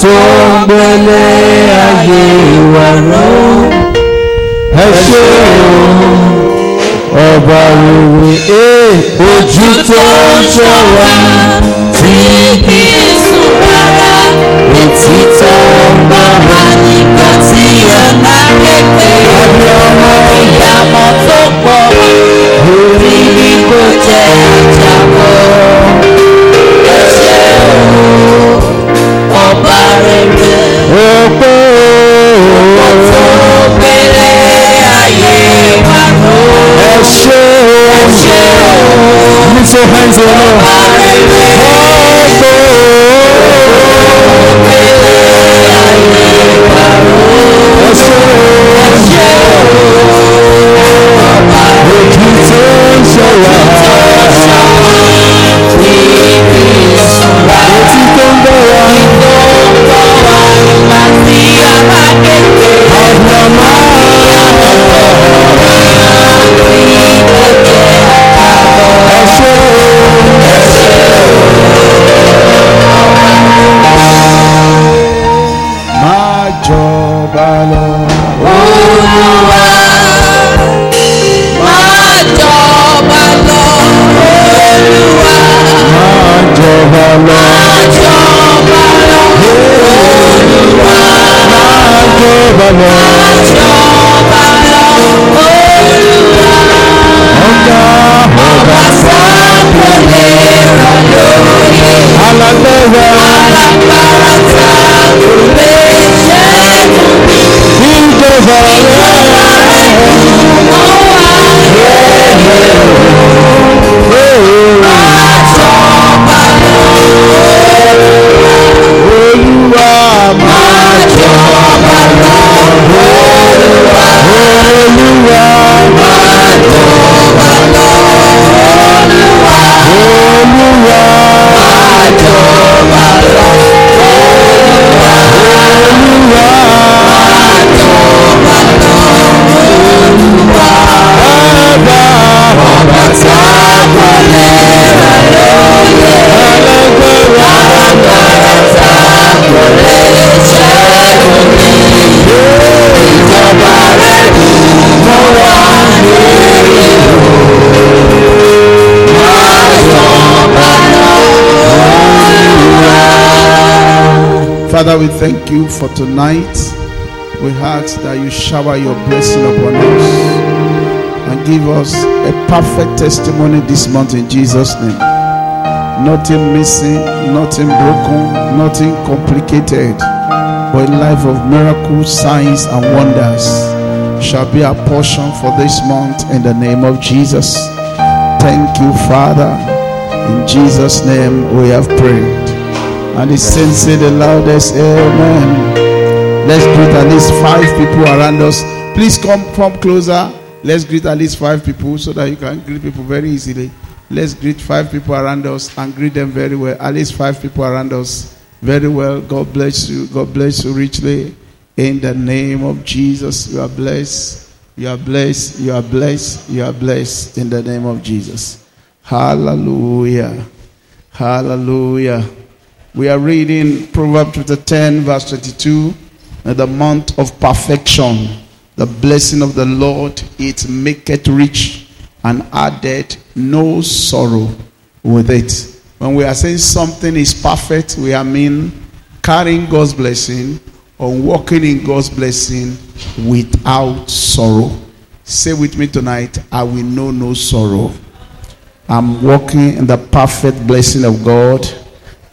tó ń gbélé ayé wa ró ẹ ṣé o ọba rere ojú tó ń ṣọ́ wa hands the Lord. Father, we thank you for tonight. We ask that you shower your blessing upon us and give us a perfect testimony this month in Jesus' name. Nothing missing, nothing broken, nothing complicated, but a life of miracles, signs, and wonders shall be our portion for this month in the name of Jesus. Thank you, Father. In Jesus' name we have prayed. And the saints say the loudest Amen. Let's greet at least five people around us. Please come come closer. Let's greet at least five people so that you can greet people very easily. Let's greet five people around us and greet them very well. At least five people around us very well. God bless you. God bless you richly. In the name of Jesus, you are blessed. You are blessed. You are blessed. You are blessed. In the name of Jesus. Hallelujah. Hallelujah. We are reading Proverbs chapter 10, verse 22. uh, The month of perfection. The blessing of the Lord, it maketh rich and added no sorrow with it. When we are saying something is perfect, we are mean carrying God's blessing or walking in God's blessing without sorrow. Say with me tonight, I will know no sorrow. I'm walking in the perfect blessing of God.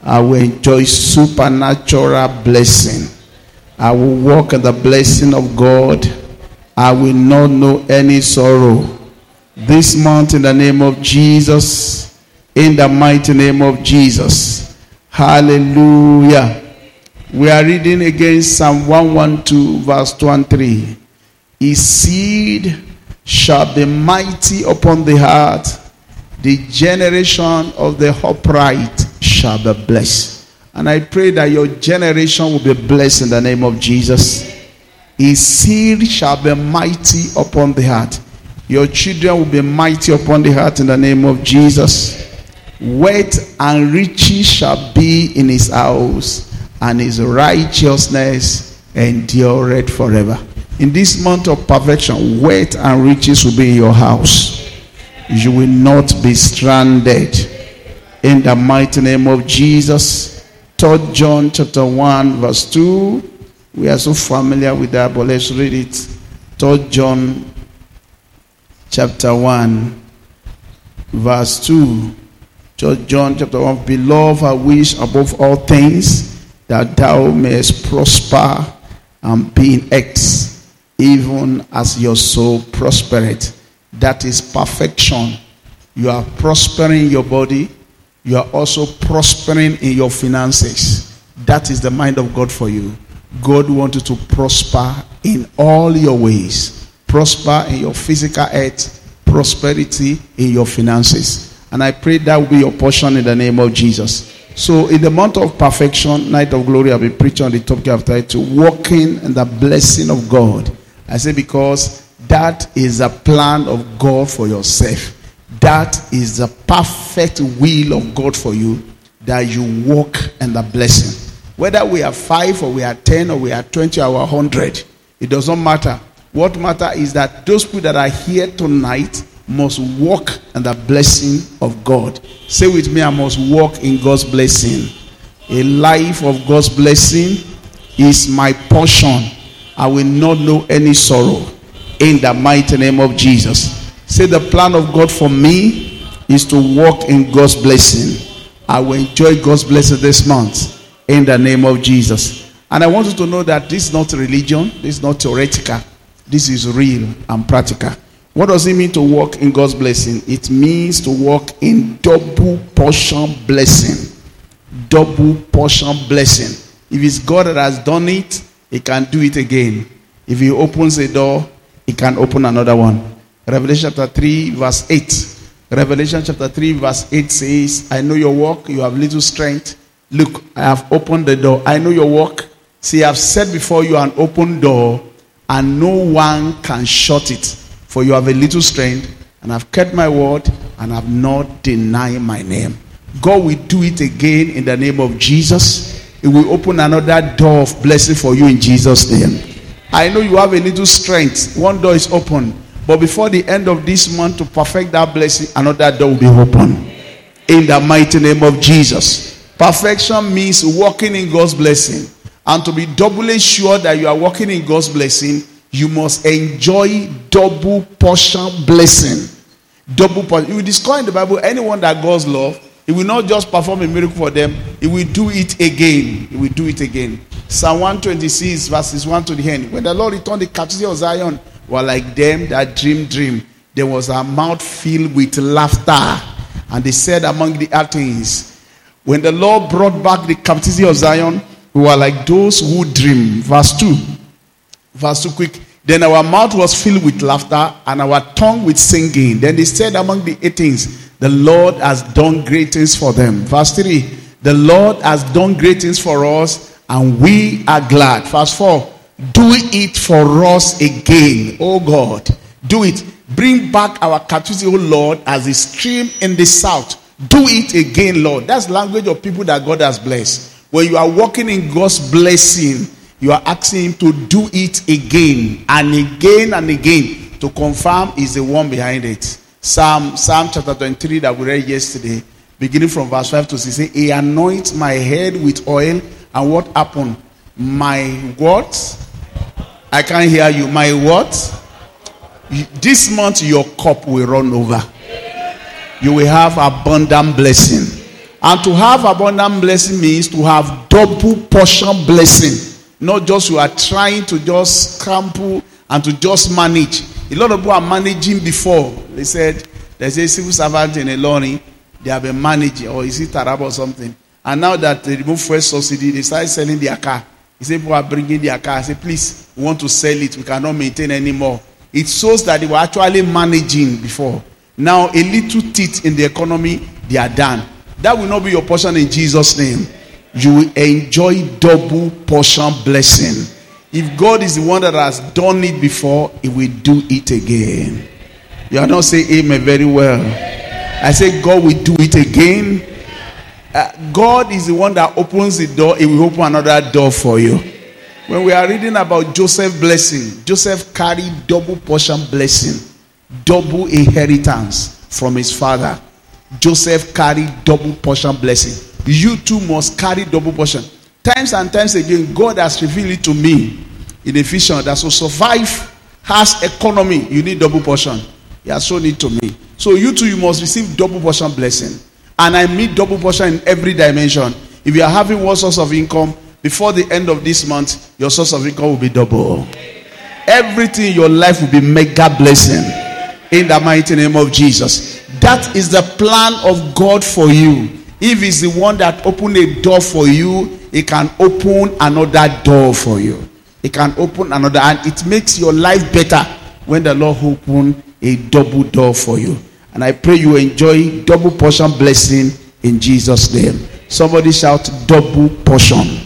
I will enjoy supernatural blessing. I will walk in the blessing of God. I will not know any sorrow. This month, in the name of Jesus, in the mighty name of Jesus. Hallelujah. We are reading again Psalm 112, verse 2 and 3. His seed shall be mighty upon the earth the generation of the upright shall be blessed. And I pray that your generation will be blessed in the name of Jesus. His seed shall be mighty upon the heart. Your children will be mighty upon the heart in the name of Jesus. Wealth and riches shall be in his house, and his righteousness endureth forever. In this month of perfection, wealth and riches will be in your house. You will not be stranded. In the mighty name of Jesus. 3 John chapter 1, verse 2. We are so familiar with that, but let's read it. 3 John chapter 1, verse 2. 3 John chapter 1. Beloved, I wish above all things that thou mayest prosper and be in X, even as your soul prospereth. That is perfection. You are prospering your body, you are also prospering in your finances. That is the mind of God for you. God wanted to prosper in all your ways. Prosper in your physical health, prosperity in your finances. And I pray that will be your portion in the name of Jesus. So, in the month of perfection, night of glory, I'll be preaching on the topic of title, walking in the blessing of God. I say because that is a plan of God for yourself. That is the perfect will of God for you that you walk in the blessing. Whether we are five or we are ten or we are twenty or hundred, it does not matter. What matter is that those people that are here tonight must walk in the blessing of God. Say with me, I must walk in God's blessing. A life of God's blessing is my portion. I will not know any sorrow. In the mighty name of Jesus. Say the plan of God for me is to walk in God's blessing. I will enjoy God's blessing this month. In the name of Jesus. And I want you to know that this is not religion, this is not theoretical. This is real and practical. What does it mean to walk in God's blessing? It means to walk in double portion blessing. Double portion blessing. If it's God that has done it, He can do it again. If He opens a door, He can open another one. Revelation chapter 3, verse 8. Revelation chapter 3, verse 8 says, I know your work, you have little strength. Look, I have opened the door. I know your work. See, I have set before you an open door, and no one can shut it. For you have a little strength, and I've kept my word, and I've not denied my name. God will do it again in the name of Jesus. It will open another door of blessing for you in Jesus' name. I know you have a little strength. One door is open. But before the end of this month, to perfect that blessing, another door will be open. In the mighty name of Jesus. Perfection means walking in God's blessing. And to be doubly sure that you are walking in God's blessing, you must enjoy double portion blessing. Double portion. You will discover in the Bible anyone that God's love, he will not just perform a miracle for them, he will do it again. He will do it again. Psalm 126, verses 1 to the end. When the Lord returned the captivity of Zion, were like them that dream dream. There was a mouth filled with laughter. And they said among the Athenians, when the Lord brought back the captivity of Zion, we were like those who dream. Verse 2. Verse 2 quick. Then our mouth was filled with laughter and our tongue with singing. Then they said among the Athenians, the Lord has done great things for them. Verse 3. The Lord has done great things for us and we are glad. Verse 4. Do it for us again, oh God. Do it. Bring back our captivity, oh Lord, as a stream in the south. Do it again, Lord. That's language of people that God has blessed. When you are walking in God's blessing, you are asking Him to do it again and again and again to confirm is the one behind it. Psalm Psalm chapter 23 that we read yesterday, beginning from verse 5 to 6, He anoints my head with oil, and what happened? My what? I can't hear you. My what? This month your cup will run over. You will have abundant blessing. And to have abundant blessing means to have double portion blessing. Not just you are trying to just scramble and to just manage. A lot of people are managing before. They said there's a civil servant in a lorry. They have been managing, or is it Tarab or something? And now that they remove first subsidy, they start selling their car. He said, people are bringing their car. I said, please, we want to sell it. We cannot maintain anymore. It shows that they were actually managing before. Now, a little teeth in the economy, they are done. That will not be your portion in Jesus' name. You will enjoy double portion blessing. If God is the one that has done it before, He will do it again. You are not saying amen very well. I say God will do it again Uh, God is the one that opens the door, He will open another door for you. When we are reading about Joseph blessing, Joseph carried double portion blessing, double inheritance from his father. Joseph carried double portion blessing. You too must carry double portion. Times and times again, God has revealed it to me in a vision that to survive has economy, you need double portion. He has shown it to me. So you too, you must receive double portion blessing. And I meet double portion in every dimension. If you are having one source of income, before the end of this month, your source of income will be double. Everything in your life will be mega blessing. In the mighty name of Jesus. That is the plan of God for you. If He's the one that opened a door for you, He can open another door for you. He can open another, and it makes your life better when the Lord open a double door for you. And I pray you enjoy double portion blessing in Jesus' name. Somebody shout double portion.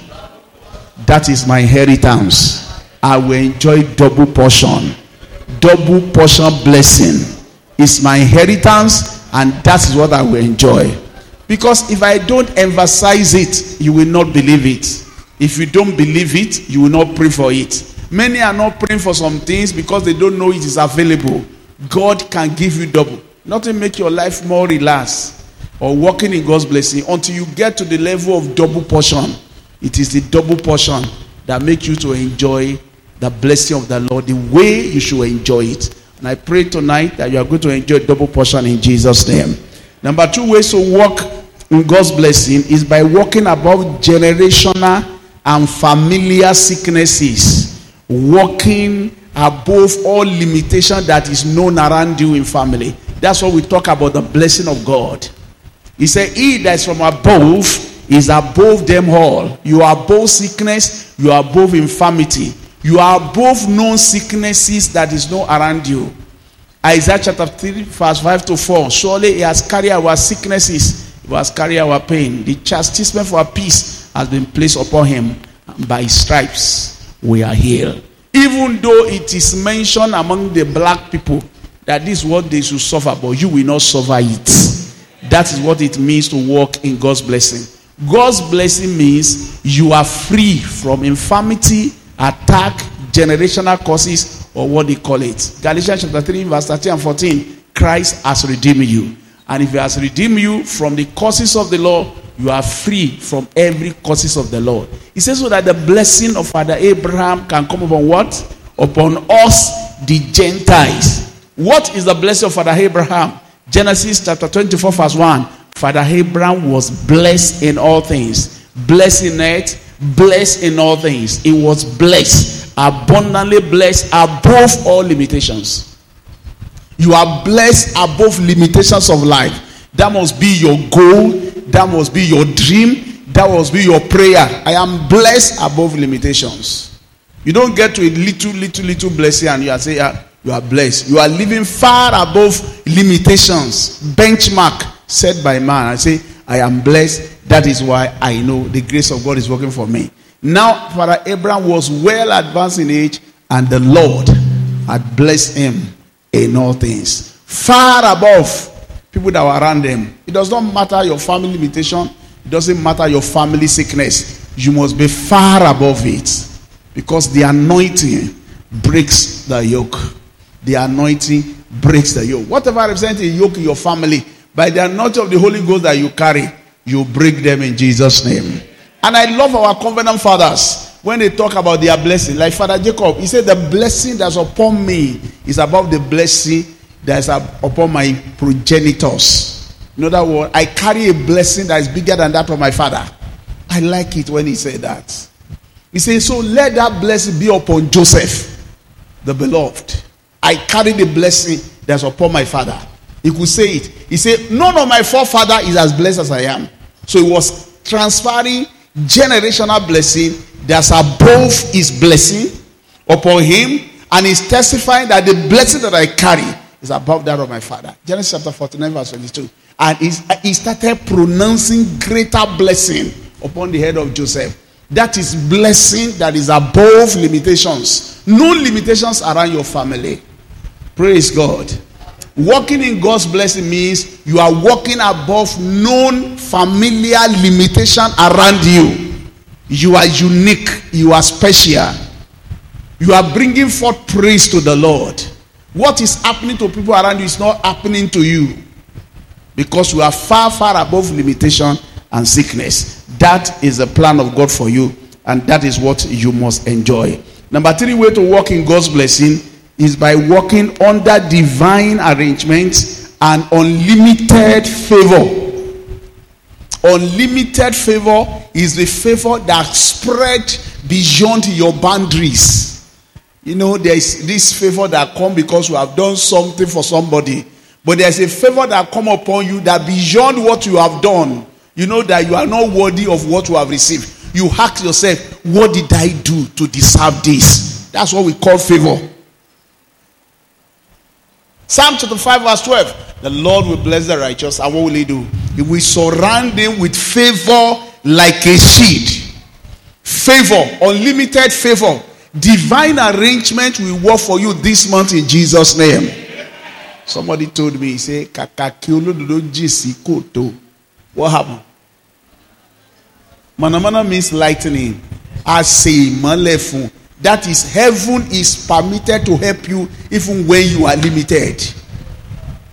That is my inheritance. I will enjoy double portion. Double portion blessing is my inheritance, and that is what I will enjoy. Because if I don't emphasize it, you will not believe it. If you don't believe it, you will not pray for it. Many are not praying for some things because they don't know it is available. God can give you double. Nothing make your life more relaxed or walking in God's blessing until you get to the level of double portion. It is the double portion that make you to enjoy the blessing of the Lord the way you should enjoy it. And I pray tonight that you are going to enjoy double portion in Jesus' name. Number two ways to walk in God's blessing is by walking above generational and familiar sicknesses. Walking above all limitation that is known around you in family. That's what we talk about the blessing of God. He said, He that is from above is above them all. You are above sickness, you are above infirmity, you are above known sicknesses that is known around you. Isaiah chapter 3, verse 5 to 4. Surely he has carried our sicknesses, he has carried our pain. The chastisement for our peace has been placed upon him. And by his stripes we are healed. Even though it is mentioned among the black people that this is what they should suffer, but you will not suffer it. That is what it means to walk in God's blessing. God's blessing means you are free from infirmity, attack, generational causes, or what they call it. Galatians chapter 3, verse 13 and 14. Christ has redeemed you. And if he has redeemed you from the causes of the law, you are free from every causes of the Lord. He says so that the blessing of Father Abraham can come upon what? Upon us, the Gentiles. What is the blessing of Father Abraham? Genesis chapter 24, verse 1. Father Abraham was blessed in all things. Blessed in it, blessed in all things. He was blessed, abundantly blessed above all limitations. You are blessed above limitations of life. That must be your goal. That must be your dream. That must be your prayer. I am blessed above limitations. You don't get to a little, little, little blessing and you are saying, ah, you are blessed. You are living far above limitations, benchmark set by man. I say, I am blessed. That is why I know the grace of God is working for me. Now, Father Abraham was well advanced in age, and the Lord had blessed him in all things. Far above people that were around him. It does not matter your family limitation, it doesn't matter your family sickness. You must be far above it. Because the anointing breaks the yoke. The anointing breaks the yoke. Whatever represents a yoke in your family, by the anointing of the Holy Ghost that you carry, you break them in Jesus' name. And I love our covenant fathers when they talk about their blessing. Like Father Jacob, he said, The blessing that's upon me is above the blessing that's upon my progenitors. In other words, I carry a blessing that is bigger than that of my father. I like it when he said that. He says, So let that blessing be upon Joseph, the beloved. I carry the blessing that's upon my father. He could say it. He said, None of my forefather is as blessed as I am. So he was transferring generational blessing that's above his blessing upon him, and he's testifying that the blessing that I carry is above that of my father. Genesis chapter 49, verse 22. And he started pronouncing greater blessing upon the head of Joseph. That is blessing that is above limitations. No limitations around your family. Praise God. Walking in God's blessing means you are walking above known familiar limitation around you. You are unique. You are special. You are bringing forth praise to the Lord. What is happening to people around you is not happening to you because you are far, far above limitation and sickness. That is the plan of God for you, and that is what you must enjoy. Number three way to walk in God's blessing is by walking under divine arrangements and unlimited favor. Unlimited favor is the favor that spread beyond your boundaries. You know, there is this favor that come because you have done something for somebody. But there's a favor that come upon you that beyond what you have done, you know that you are not worthy of what you have received. You ask yourself, what did I do to deserve this? That's what we call favor. Psalm chapter 5, verse 12. The Lord will bless the righteous, and what will he do? He will surround them with favor like a shield. Favor, unlimited favor. Divine arrangement will work for you this month in Jesus' name. Somebody told me, he said, What happened? Manamana means lightning. I say. That is, heaven is permitted to help you even when you are limited.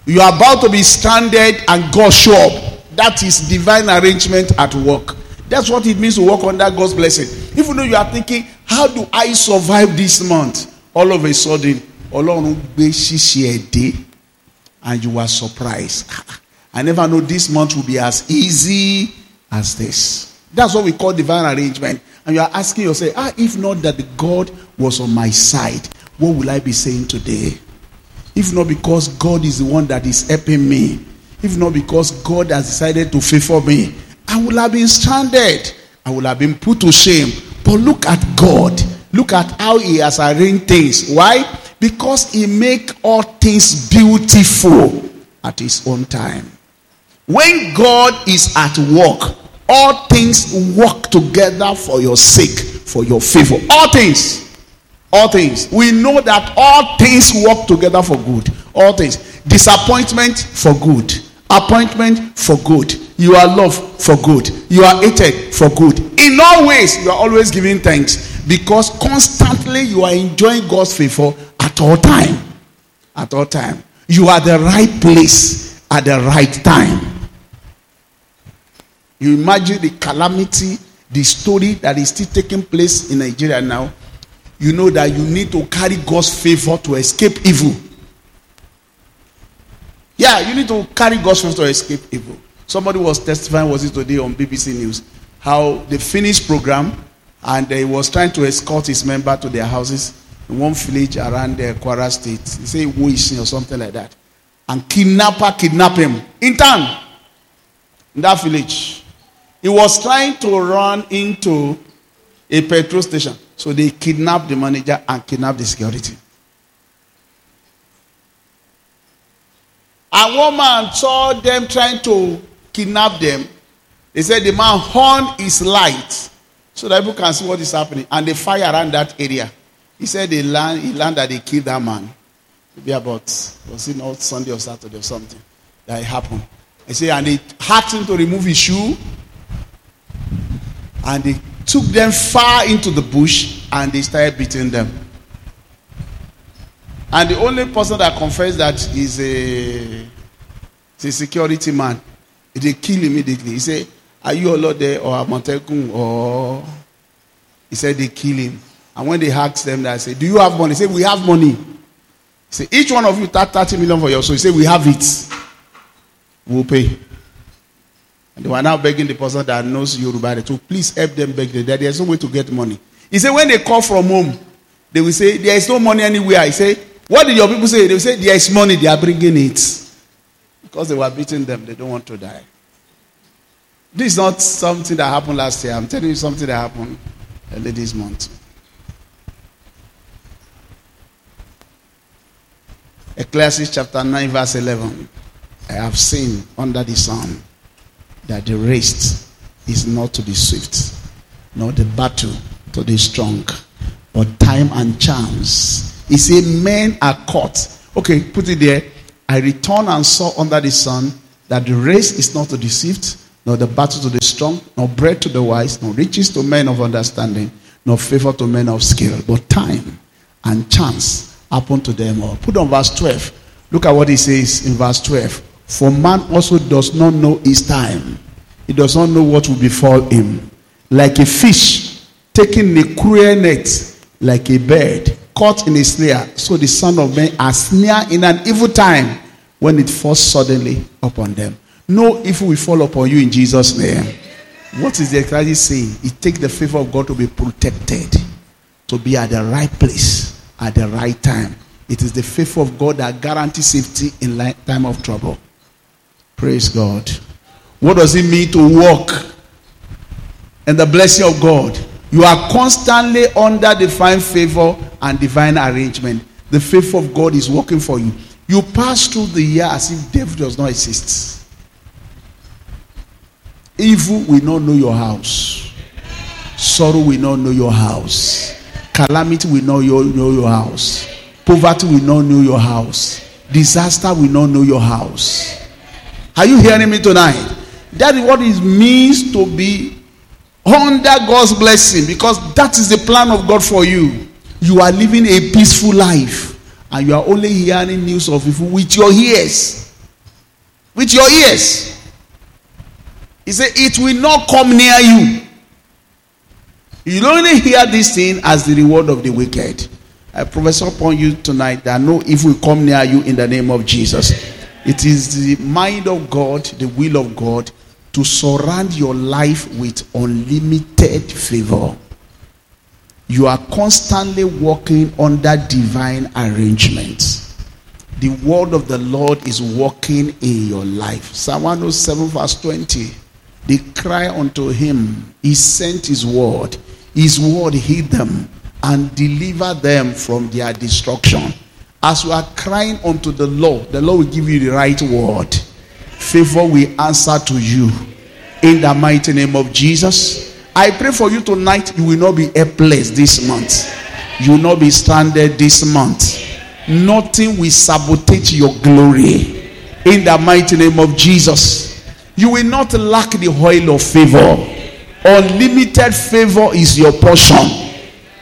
You are about to be stranded and God show up. That is divine arrangement at work. That's what it means to work under God's blessing. Even though you are thinking, how do I survive this month? All of a sudden, Ọlọ́run gbé ṣíṣe ẹ̀ dé and you are surprised. I never know this month will be as easy as this. That's what we call divine arrangement. And you are asking yourself, ah, if not that God was on my side, what will I be saying today? If not because God is the one that is helping me, if not because God has decided to favor me, I would have been stranded. I would have been put to shame. But look at God. Look at how He has arranged things. Why? Because He make all things beautiful at His own time. When God is at work, all things work together for your sake, for your favor. All things. All things. We know that all things work together for good. All things. Disappointment for good. Appointment for good. You are loved for good. You are hated for good. In all ways, you are always giving thanks because constantly you are enjoying God's favor at all time. At all time. You are the right place at the right time. You imagine the calamity, the story that is still taking place in Nigeria now. You know that you need to carry God's favor to escape evil. Yeah, you need to carry God's favor to escape evil. Somebody was testifying, was it today on BBC News, how they finished program and he was trying to escort his member to their houses in one village around the Kwara State. He say Wuisin or something like that. And kidnapper kidnap him in town, in that village. He was trying to run into a petrol station. So they kidnapped the manager and kidnapped the security. A woman man saw them trying to kidnap them. They said the man horn his light so that people can see what is happening. And they fire around that area. He said they land, he learned that they killed that man. Maybe about, was it not Sunday or Saturday or something? That it happened. He said, and they asked him to remove his shoe. And they took them far into the bush and they started beating them. And the only person that confessed that is a, a security man. They kill immediately. He said, Are you a there or Amotekun or he said they kill him. And when they asked them that, I said, Do you have money? He said, We have money. He said, Each one of you 30 million for your soul. He said, We have it. We'll pay. They were now begging the person that knows Yoruba to please help them beg them that there's no way to get money. He said, When they call from home, they will say, There is no money anywhere. He said, What did your people say? They will say, There is money, they are bringing it. Because they were beating them, they don't want to die. This is not something that happened last year. I'm telling you something that happened early this month. Ecclesiastes chapter 9, verse 11. I have seen under the sun that the race is not to the swift, nor the battle to the strong, but time and chance. He said, Men are caught. Okay, put it there. I returned and saw under the sun that the race is not to the swift, nor the battle to the strong, nor bread to the wise, nor riches to men of understanding, nor favor to men of skill. But time and chance happen to them all. Put on verse 12. Look at what he says in verse 12. For man also does not know his time. He does not know what will befall him. Like a fish taking a cruel net, like a bird caught in a snare, so the Son of Man are snare in an evil time when it falls suddenly upon them. No evil will fall upon you in Jesus' name. What is the Ecclesiastes saying? It takes the favor of God to be protected, to be at the right place at the right time. It is the favor of God that guarantees safety in time of trouble. Praise God. What does it mean to walk in the blessing of God? You are constantly under divine favor and divine arrangement. The favor of God is working for you. You pass through the year as if devil does not exist. Evil will not know your house. Sorrow will not know your house. Calamity will not know your house. Poverty will not know your house. Disaster will not know your house. Are you hearing me tonight? That is what it means to be under God's blessing because that is the plan of God for you. You are living a peaceful life and you are only hearing news of evil with your ears. With your ears. He said, It will not come near you. You only hear this thing as the reward of the wicked. I prophesy upon you tonight that no evil will come near you in the name of Jesus. It is the mind of God, the will of God, to surround your life with unlimited favor. You are constantly working under divine arrangements. The word of the Lord is working in your life. Psalm 107, verse 20. They cry unto him, He sent His word. His word hid them and delivered them from their destruction. As you are crying unto the Lord, the Lord will give you the right word. Favor will answer to you. In the mighty name of Jesus. I pray for you tonight, you will not be helpless this month. You will not be stranded this month. Nothing will sabotage your glory. In the mighty name of Jesus. You will not lack the oil of favor. Unlimited favor is your portion.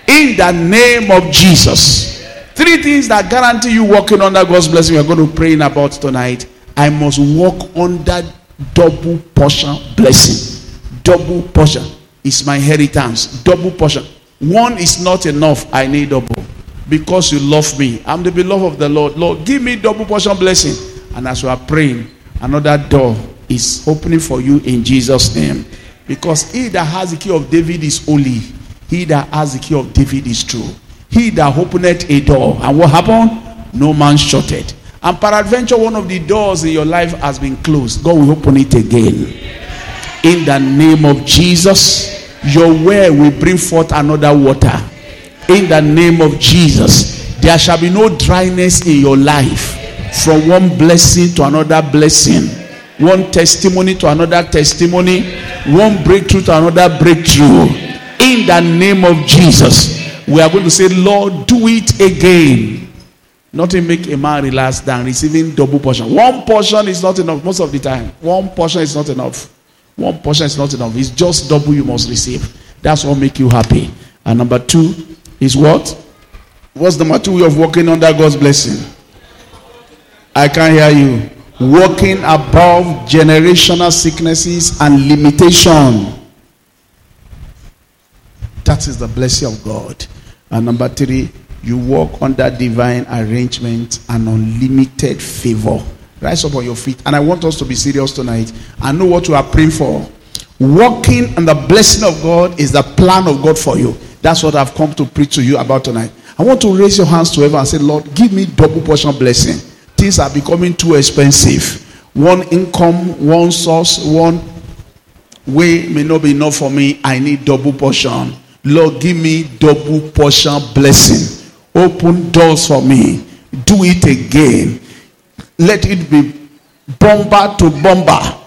In the name of Jesus. Three things that guarantee you walking under God's blessing. We are going to pray about tonight. I must walk under double portion blessing. Double portion is my inheritance. Double portion. One is not enough. I need double. Because you love me. I'm the beloved of the Lord. Lord, give me double portion blessing. And as you are praying, another door is opening for you in Jesus' name. Because he that has the key of David is holy. He that has the key of David is true. He that openeth a door. And what happened? No man shut it. And peradventure, one of the doors in your life has been closed. God will open it again. In the name of Jesus, your well will bring forth another water. In the name of Jesus, there shall be no dryness in your life. From one blessing to another blessing, one testimony to another testimony, one breakthrough to another breakthrough. In the name of Jesus, we are going to say, Lord, do it again. Nothing make a man relax than receiving double portion. One portion is not enough most of the time. One portion is not enough. One portion is not enough. It's just double you must receive. That's what make you happy. And number two is what? What's the two way of walking under God's blessing? I can't hear you. Walking above generational sicknesses and limitation. That is the blessing of God. And number three, you walk under divine arrangement and unlimited favor. Rise up on your feet. And I want us to be serious tonight. I know what you are praying for. Walking in the blessing of God is the plan of God for you. That's what I've come to preach to you about tonight. I want to raise your hands to heaven and say, Lord, give me double portion blessing. Things are becoming too expensive. One income, one source, one way may not be enough for me. I need double portion. Lord, give me double portion blessing. Open doors for me. Do it again. Let it be bomber to bomber.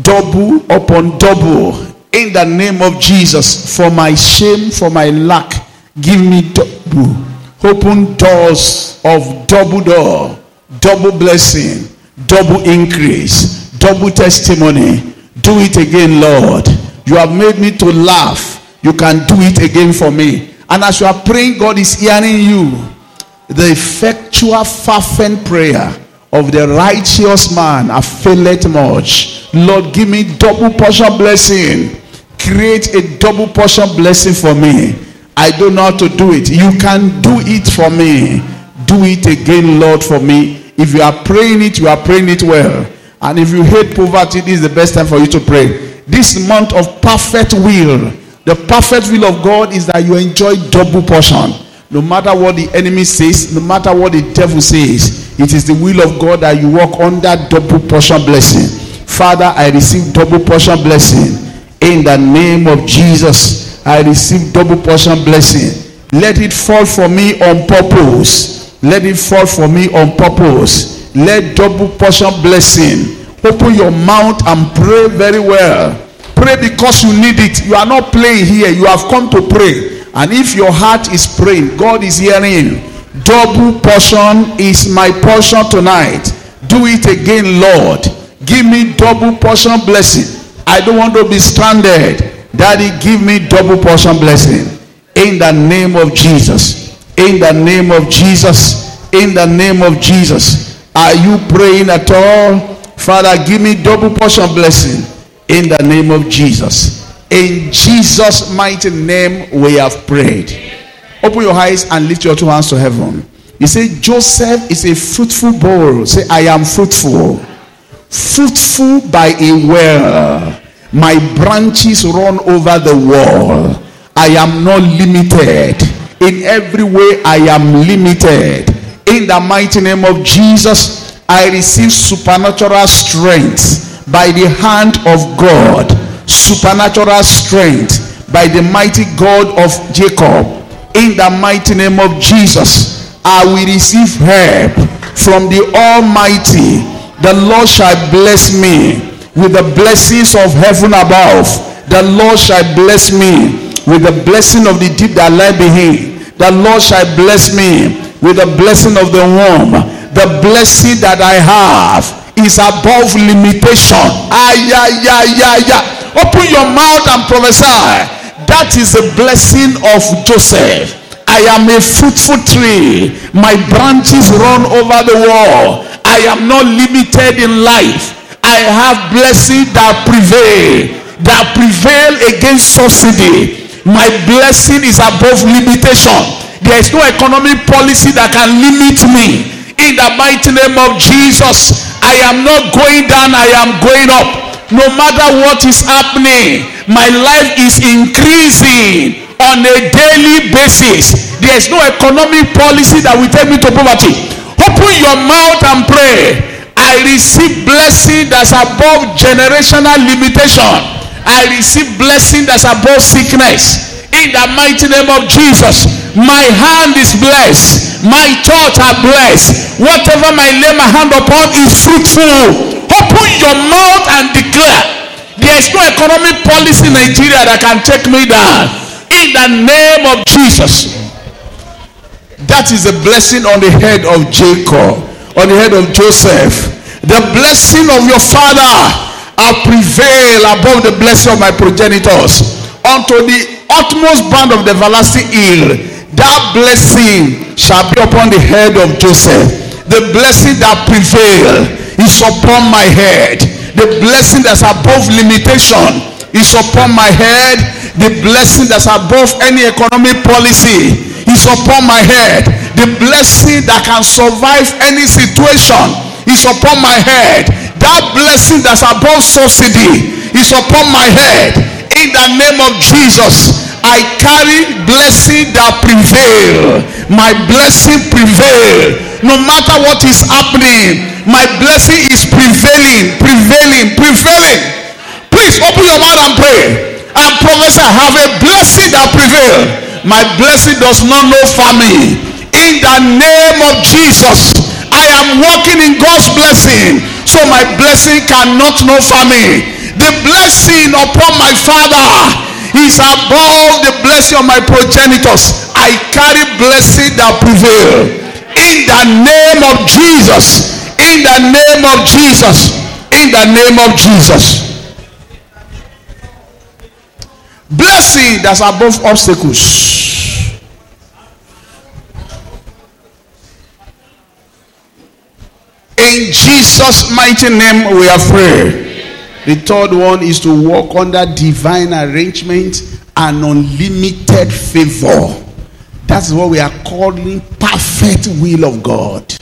Double upon double. In the name of Jesus. For my shame, for my lack, give me double. Open doors of double door. double blessing, double increase, double testimony. Do it again, Lord. You have made me to laugh. You can do it again for me. And as you are praying, God is hearing you. The effectual, fervent prayer of the righteous man availeth much. Lord, give me double portion blessing. Create a double portion blessing for me. I don't know how to do it. You can do it for me. Do it again, Lord, for me. If you are praying it, you are praying it well. And if you hate poverty, this is the best time for you to pray. This month of perfect will, the perfect will of God is that you enjoy double portion. No matter what the enemy says, no matter what the devil says, it is the will of God that you walk under double portion blessing. Father, I receive double portion blessing in the name of Jesus. I receive double portion blessing. Let it fall for me on purpose. Let it fall for me on purpose. Let double portion blessing. Open your mouth and pray very well. Pray because you need it. You are not playing here. You have come to pray. And if your heart is praying, God is hearing. Double portion is my portion tonight. Do it again, Lord. Give me double portion blessing. I don't want to be stranded. Daddy, give me double portion blessing. In the name of Jesus. In the name of Jesus. In the name of Jesus. Are you praying at all? Father, give me double portion blessing. In the name of Jesus. In Jesus' mighty name, we have prayed. Open your eyes and lift your two hands to heaven. You say, Joseph is a fruitful bowl. Say, I am fruitful. Fruitful by a well. My branches run over the wall. I am not limited. In every way, I am limited. In the mighty name of Jesus, I receive supernatural strength by the hand of God. Supernatural strength by the mighty God of Jacob. In the mighty name of Jesus, I will receive help from the Almighty. The Lord shall bless me with the blessings of heaven above. The Lord shall bless me with the blessing of the deep that lie behind. The Lord shall bless me with the blessing of the womb. The blessing that I have is above limitation. Ay, ay, ay, ay, ay. Open your mouth and prophesy. That is the blessing of Joseph. I am a fruitful tree. My branches run over the wall. I am not limited in life. I have blessing that prevail, that prevail against subsidy. My blessing is above limitation. There is no economic policy that can limit me. In the mighty name of Jesus, I am not going down, I am going up. No matter what is happening, my life is increasing on a daily basis. There is no economic policy that will take me to poverty. Open your mouth and pray. I receive blessing that's above generational limitation. I receive blessing that's above sickness. In the mighty name of Jesus, my hand is blessed. My thoughts are blessed. Whatever my lay my hand upon is fruitful. Open your mouth and declare. There is no economic policy in Nigeria that can take me down. In the name of Jesus. That is a blessing on the head of Jacob, on the head of Joseph. The blessing of your father I prevail above the blessing of my progenitors unto the utmost bound of the everlasting hill. That blessing shall be upon the head of Joseph. The blessing that prevail is upon my head. The blessing that's above limitation is upon my head. The blessing that's above any economic policy is upon my head. The blessing that can survive any situation is upon my head. That blessing that's above subsidy is upon my head. In the name of Jesus, I carry blessing that prevail. My blessing prevail. No matter what is happening, my blessing is prevailing, prevailing, prevailing. Please open your mouth and pray. And prophesy, have a blessing that prevail. My blessing does not know famine. In the name of Jesus, I am walking in God's blessing. So my blessing cannot know famine. The blessing upon my father is above the blessing of my progenitors. I carry blessing that prevail. In the name of Jesus. In the name of Jesus. In the name of Jesus. Blessing that's above obstacles. In Jesus' mighty name, we are free. The third one is to walk under divine arrangement and unlimited favor. That's what we are calling perfect will of God.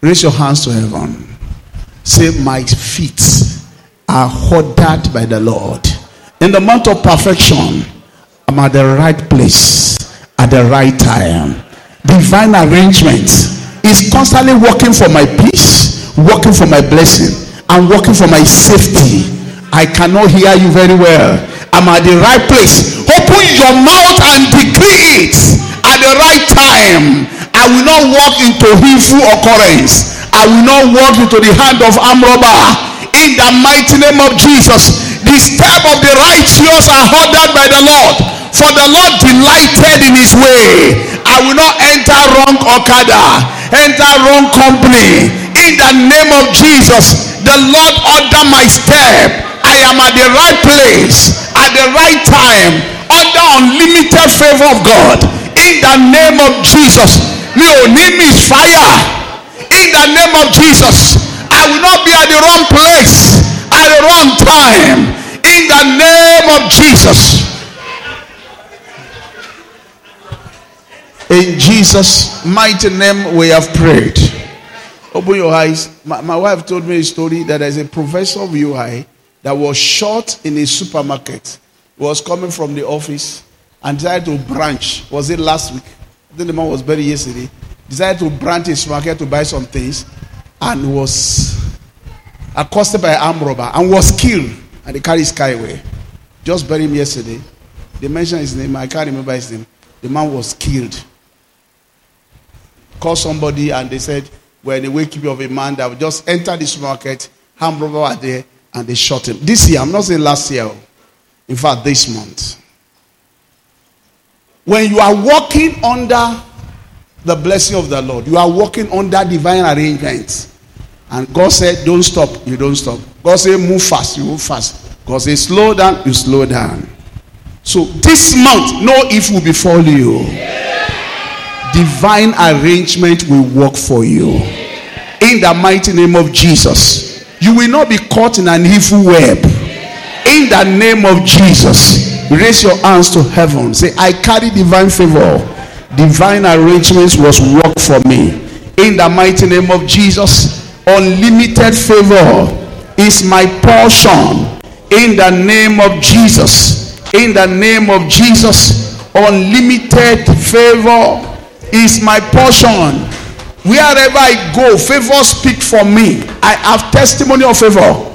Raise your hands to heaven. Say, My feet are ordered by the Lord. In the month of perfection, I'm at the right place at the right time. Divine arrangement is constantly working for my peace, working for my blessing, and working for my safety. I cannot hear you very well. I'm at the right place. Open your mouth and decree it at the right time. I will not walk into evil occurrence. I will not walk into the hand of arm robber. In the mighty name of Jesus, the step of the righteous are ordered by the Lord. For the Lord delighted in his way. I will not enter wrong Okada, enter wrong company. In the name of Jesus, the Lord order my step. I am at the right place, at the right time, under unlimited favor of God. In the name of Jesus, ò ní miss fire. In the name of Jesus, I will not be at the wrong place at the wrong time. In the name of Jesus. In Jesus' mighty name, we have prayed. Open your eyes. My, my wife told me a story that there's a professor of UI that was shot in a supermarket. He was coming from the office and decided to branch. Was it last week? I think the man was buried yesterday. Decided to branch his market to buy some things and was accosted by an armed robber and was killed. And they carried away. Just buried him yesterday. They mentioned his name. I can't remember his name. The man was killed. Called somebody and they said, We're in the wakekeeping of a man that just enter this market. Robber were there and they shot him. This year, I'm not saying last year. In fact, this month. When you are walking under the blessing of the Lord, you are walking under divine arrangements. And God said, Don't stop, you don't stop. God said, Move fast, you move fast. God said, Slow down, you slow down. So this month, no evil will befall you. Divine arrangement will work for you. In the mighty name of Jesus. You will not be caught in an evil web. In the name of Jesus. Raise your hands to heaven. Say, I carry divine favor. Divine arrangements was work for me. In the mighty name of Jesus unlimited favor is my portion in the name of Jesus. In the name of Jesus, unlimited favor is my portion. Wherever I go, favor speak for me. I have testimony of favor.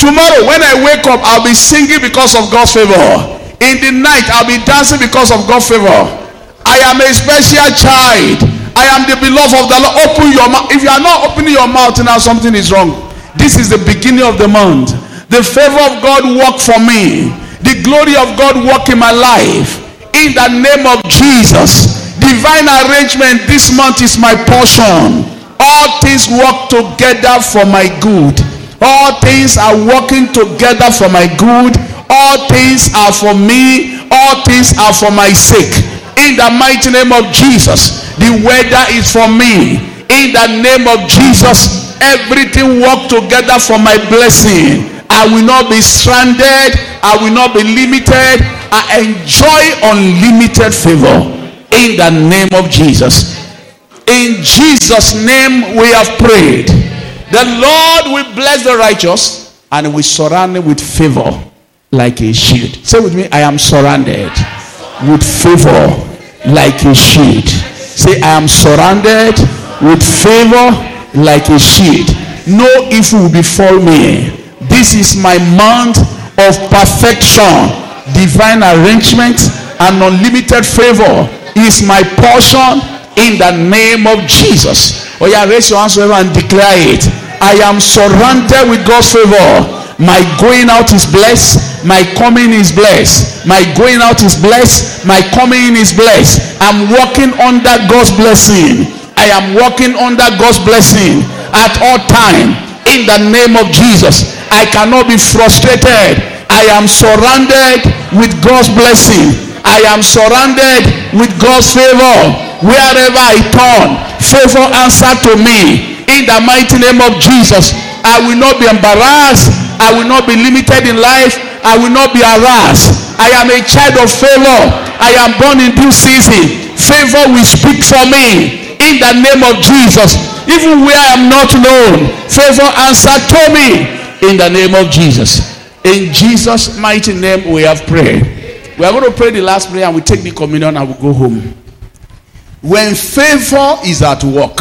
Tomorrow, when I wake up, I'll be singing because of God's favor. In the night, I'll be dancing because of God's favor. I am a special child. I am the beloved of the Lord. Open your mouth. If you are not opening your mouth now, something is wrong. This is the beginning of the month. The favor of God work for me. The glory of God work in my life. In the name of Jesus. Divine arrangement this month is my portion. All things work together for my good. All things are working together for my good. All things are for me. All things are for my sake. In the mighty name of Jesus. The weather is for me. In the name of Jesus, everything work together for my blessing. I will not be stranded. I will not be limited. I enjoy unlimited favor. In the name of Jesus. In Jesus' name we have prayed. The Lord will bless the righteous and will surround him with favor like a shield. Say with me, I am surrounded with favor like a shield. Say, I am surrounded with favor like a shield. No evil will befall me. This is my month of perfection, divine arrangement, and unlimited favor is my portion in the name of Jesus. Oh, yeah, raise your hands and declare it. I am surrounded with God's favor. My going out is blessed. My coming is blessed. My going out is blessed. My coming in is blessed. I'm walking under God's blessing. I am walking under God's blessing at all time. In the name of Jesus, I cannot be frustrated. I am surrounded with God's blessing. I am surrounded with God's favor. Wherever I turn, favor answer to me. In the mighty name of Jesus, I will not be embarrassed. I will not be limited in life. I will not be harassed. I am a child of favor. I am born in due season. Favor will speak for me. In the name of Jesus. Even where I am not known, favor answer to me. In the name of Jesus. In Jesus' mighty name we have prayed. We are going to pray the last prayer and we take the communion and we go home. When favor is at work,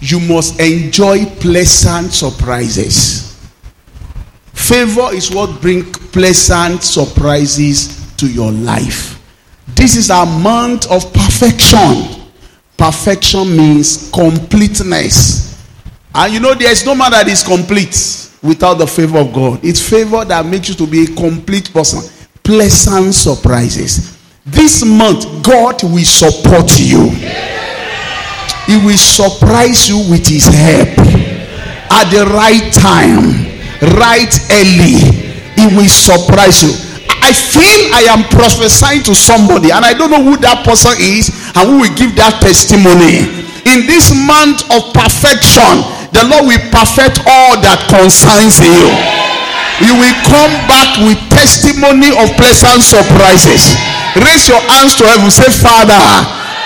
you must enjoy pleasant surprises. Favor is what brings pleasant surprises to your life. This is a month of perfection. Perfection means completeness. And you know, there is no man that is complete without the favor of God. It's favor that makes you to be a complete person. Pleasant surprises. This month, God will support you. He will surprise you with his help at the right time, right early. He will surprise you. I feel I am prophesying to somebody, and I don't know who that person is and who will give that testimony. In this month of perfection, the Lord will perfect all that concerns you. You will come back with testimony of pleasant surprises. Raise your hands to heaven. Say, Father,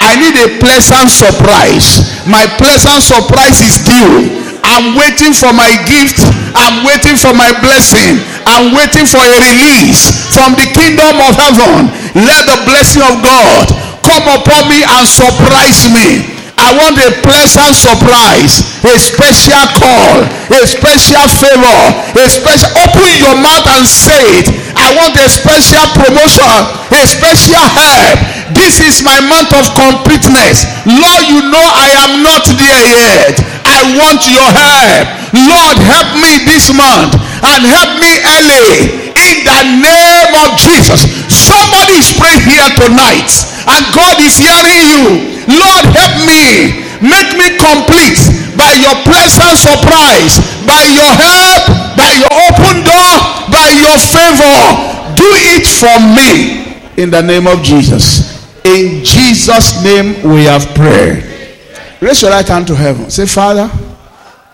I need a pleasant surprise. My pleasant surprise is due. I'm waiting for my gift. I'm waiting for my blessing. I'm waiting for a release from the kingdom of heaven. Let the blessing of God come upon me and surprise me. I want a pleasant surprise, a special call, a special favor, a special. Open your mouth and say it. I want a special promotion, a special help. This is my month of completeness. Lord, you know I am not there yet. I want your help. Lord, help me this month and help me early in the name of Jesus. Somebody is praying here tonight and God is hearing you. Lord, help me. Make me complete by your pleasant surprise, by your help, by your open door, by your favor. Do it for me in the name of Jesus. In Jesus' name we have prayed. Raise your right hand to heaven. Say, Father,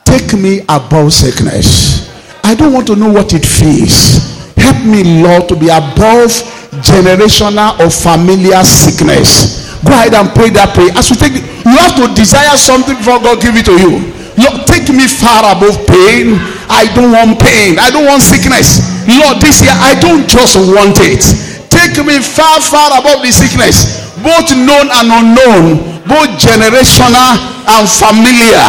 take me above sickness. I don't want to know what it feels. Help me, Lord, to be above generational or familiar sickness. Go ahead and pray that prayer. As you take, you have to desire something before God give it to you. Lord, take me far above pain. I don't want pain. I don't want sickness. Lord, this year I don't just want it. Take me far, far above the sickness, both known and unknown, both generational and familiar.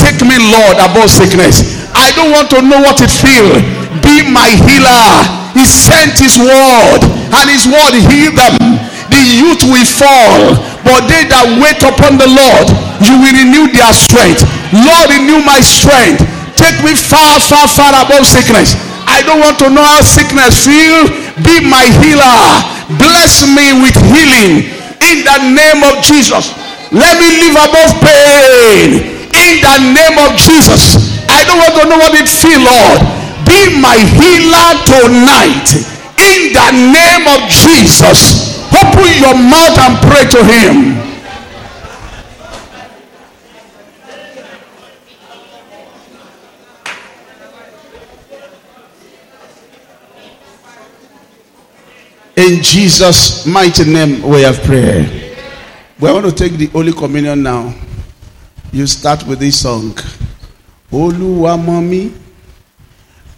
Take me, Lord, above sickness. I don't want to know what it feels. Be my healer. He sent his word, and his word healed them. The youth will fall, but they that wait upon the Lord, you will renew their strength. Lord, renew my strength. Take me far, far, far above sickness. I don't want to know how sickness feel. Be my healer. Bless me with healing in the name of Jesus. Let me live above pain in the name of Jesus. I don't want to know what it feel, Lord. Be my healer tonight in the name of Jesus. Open your mouth and pray to him. In Jesus' mighty name, we have prayer. We want to take the Holy Communion now. You start with this song. Olúwa mọ̀ mí,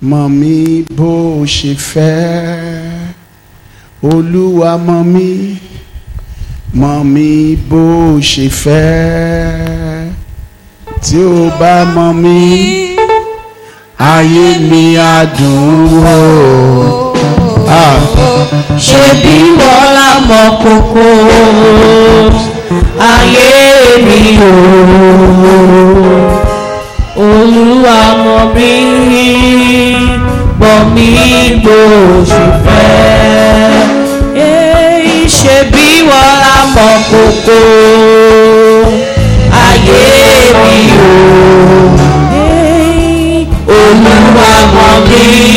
mọ̀ bó fẹ́. Olúwa mọ̀ mí, mọ̀ mí bó ṣe fẹ́. Tí o bá mọ̀ mí, ayé mi á dùn wò. Ah. ṣebí wọ́n la mọ̀ kókó ayé mi o olúwa mọ̀ mí bọ̀ mí bó ṣe fẹ́ ṣe bí wọ́n la mọ̀ kókó ayé mi o olúwa mọ̀ mí.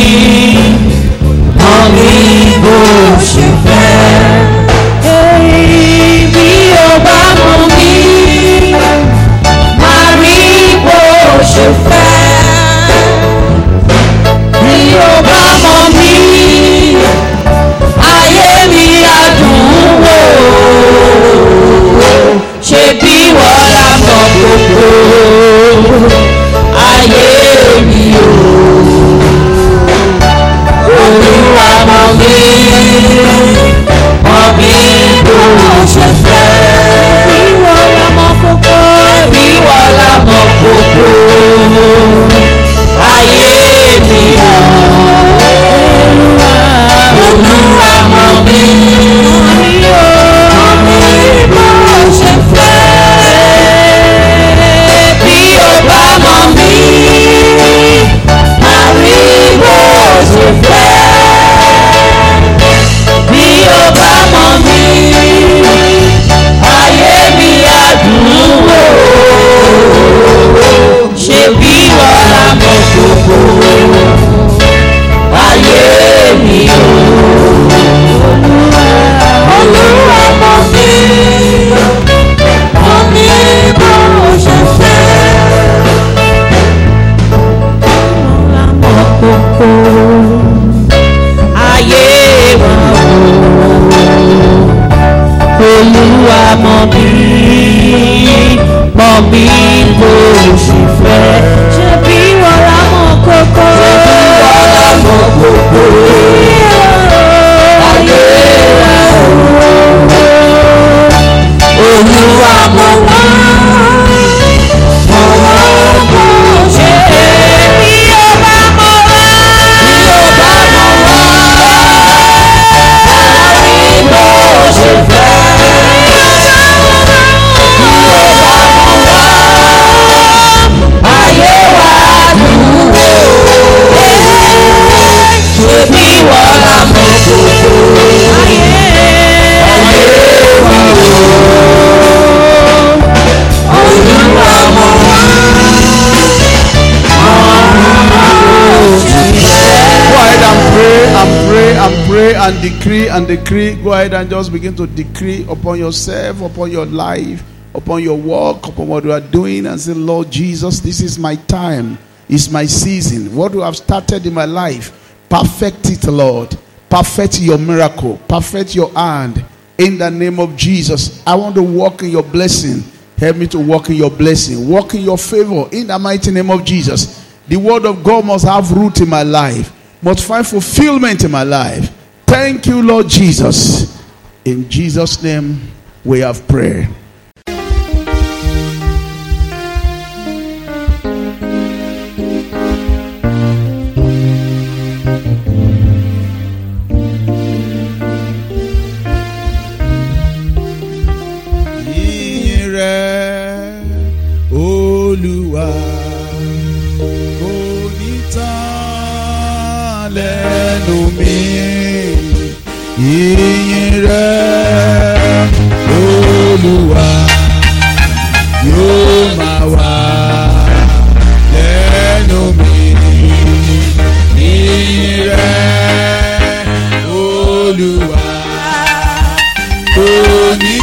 And decree and decree. Go ahead and just begin to decree upon yourself, upon your life, upon your work, upon what you are doing, and say, Lord Jesus, this is my time, it's my season. What you have started in my life, perfect it, Lord. Perfect your miracle, perfect your hand in the name of Jesus. I want to walk in your blessing. Help me to walk in your blessing, walk in your favor in the mighty name of Jesus. The word of God must have root in my life, must find fulfillment in my life. Thank you, Lord Jesus. In Jesus' name, we have prayer. Olúwa, yóò máa wà lẹ́nu mi. Yìnyín rẹ̀, Olúwa, kò ní